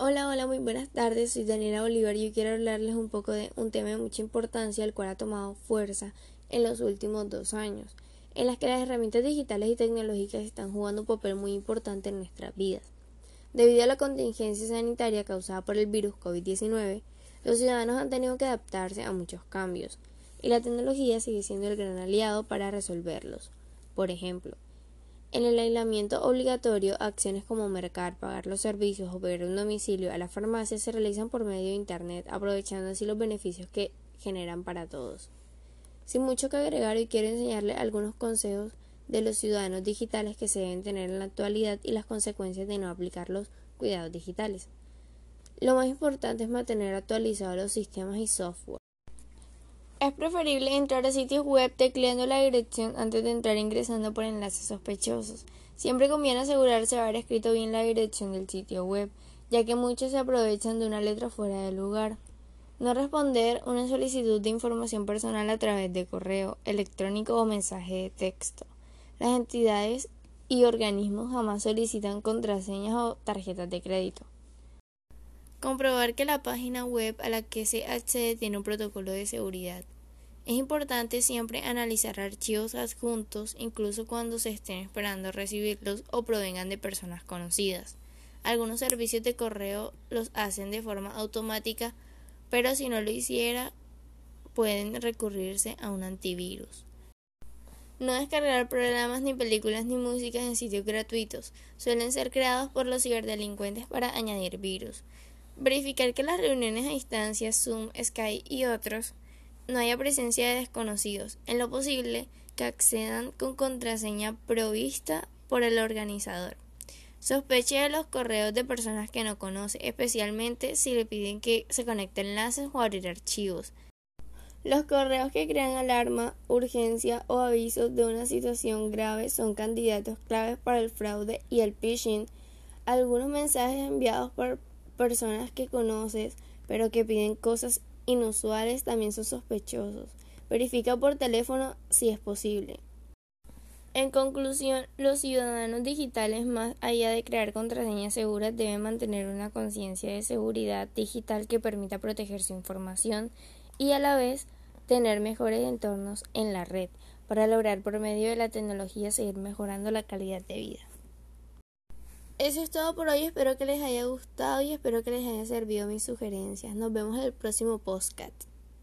Hola, hola, muy buenas tardes. Soy Daniela Bolívar y yo quiero hablarles un poco de un tema de mucha importancia, el cual ha tomado fuerza en los últimos dos años, en las que las herramientas digitales y tecnológicas están jugando un papel muy importante en nuestras vidas. Debido a la contingencia sanitaria causada por el virus COVID-19, los ciudadanos han tenido que adaptarse a muchos cambios, y la tecnología sigue siendo el gran aliado para resolverlos. Por ejemplo, en el aislamiento obligatorio, acciones como mercar, pagar los servicios o pedir un domicilio a la farmacia se realizan por medio de Internet, aprovechando así los beneficios que generan para todos. Sin mucho que agregar, hoy quiero enseñarles algunos consejos de los ciudadanos digitales que se deben tener en la actualidad y las consecuencias de no aplicar los cuidados digitales. Lo más importante es mantener actualizados los sistemas y software. Es preferible entrar a sitios web tecleando la dirección antes de entrar ingresando por enlaces sospechosos. Siempre conviene asegurarse de haber escrito bien la dirección del sitio web, ya que muchos se aprovechan de una letra fuera del lugar. No responder una solicitud de información personal a través de correo electrónico o mensaje de texto. Las entidades y organismos jamás solicitan contraseñas o tarjetas de crédito. Comprobar que la página web a la que se accede tiene un protocolo de seguridad. Es importante siempre analizar archivos adjuntos incluso cuando se estén esperando recibirlos o provengan de personas conocidas. Algunos servicios de correo los hacen de forma automática, pero si no lo hiciera, pueden recurrirse a un antivirus. No descargar programas ni películas ni músicas en sitios gratuitos. Suelen ser creados por los ciberdelincuentes para añadir virus. Verificar que las reuniones a distancia, Zoom, Skype y otros no haya presencia de desconocidos, en lo posible que accedan con contraseña provista por el organizador. Sospeche de los correos de personas que no conoce, especialmente si le piden que se conecte enlaces o abrir archivos. Los correos que crean alarma, urgencia o avisos de una situación grave son candidatos claves para el fraude y el phishing. Algunos mensajes enviados por personas que conoces, pero que piden cosas inusuales también son sospechosos. Verifica por teléfono si es posible. En conclusión, los ciudadanos digitales, más allá de crear contraseñas seguras, deben mantener una conciencia de seguridad digital que permita proteger su información y a la vez tener mejores entornos en la red para lograr por medio de la tecnología seguir mejorando la calidad de vida. Eso es todo por hoy, espero que les haya gustado y espero que les haya servido mis sugerencias. Nos vemos en el próximo podcast.